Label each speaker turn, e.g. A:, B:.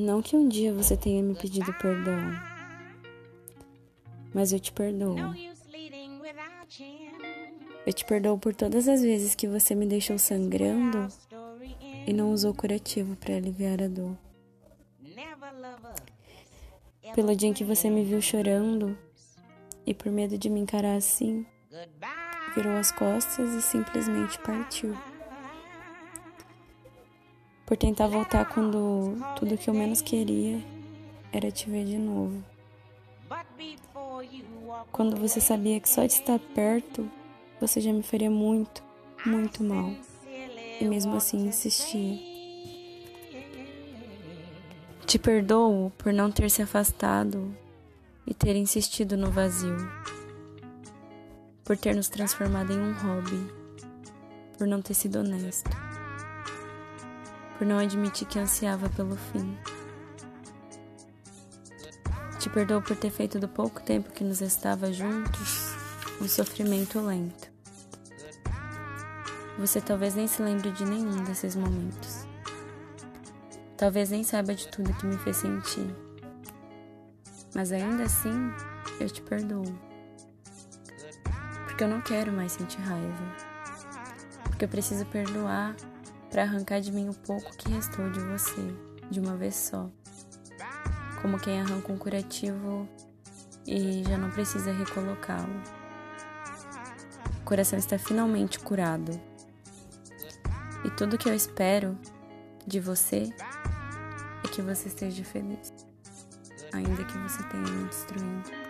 A: Não que um dia você tenha me pedido perdão, mas eu te perdoo. Eu te perdoo por todas as vezes que você me deixou sangrando e não usou curativo para aliviar a dor. Pelo dia em que você me viu chorando e por medo de me encarar assim, virou as costas e simplesmente partiu. Por tentar voltar quando tudo que eu menos queria era te ver de novo. Quando você sabia que só de estar perto você já me faria muito, muito mal. E mesmo assim insistia. Te perdoo por não ter se afastado e ter insistido no vazio, por ter nos transformado em um hobby, por não ter sido honesto, por não admitir que ansiava pelo fim. Te perdoo por ter feito do pouco tempo que nos estava juntos um sofrimento lento. Você talvez nem se lembre de nenhum desses momentos. Talvez nem saiba de tudo que me fez sentir. Mas ainda assim, eu te perdoo. Porque eu não quero mais sentir raiva. Porque eu preciso perdoar para arrancar de mim o pouco que restou de você, de uma vez só. Como quem arranca um curativo e já não precisa recolocá-lo. O coração está finalmente curado. E tudo que eu espero de você é que você esteja feliz, ainda que você tenha me destruindo.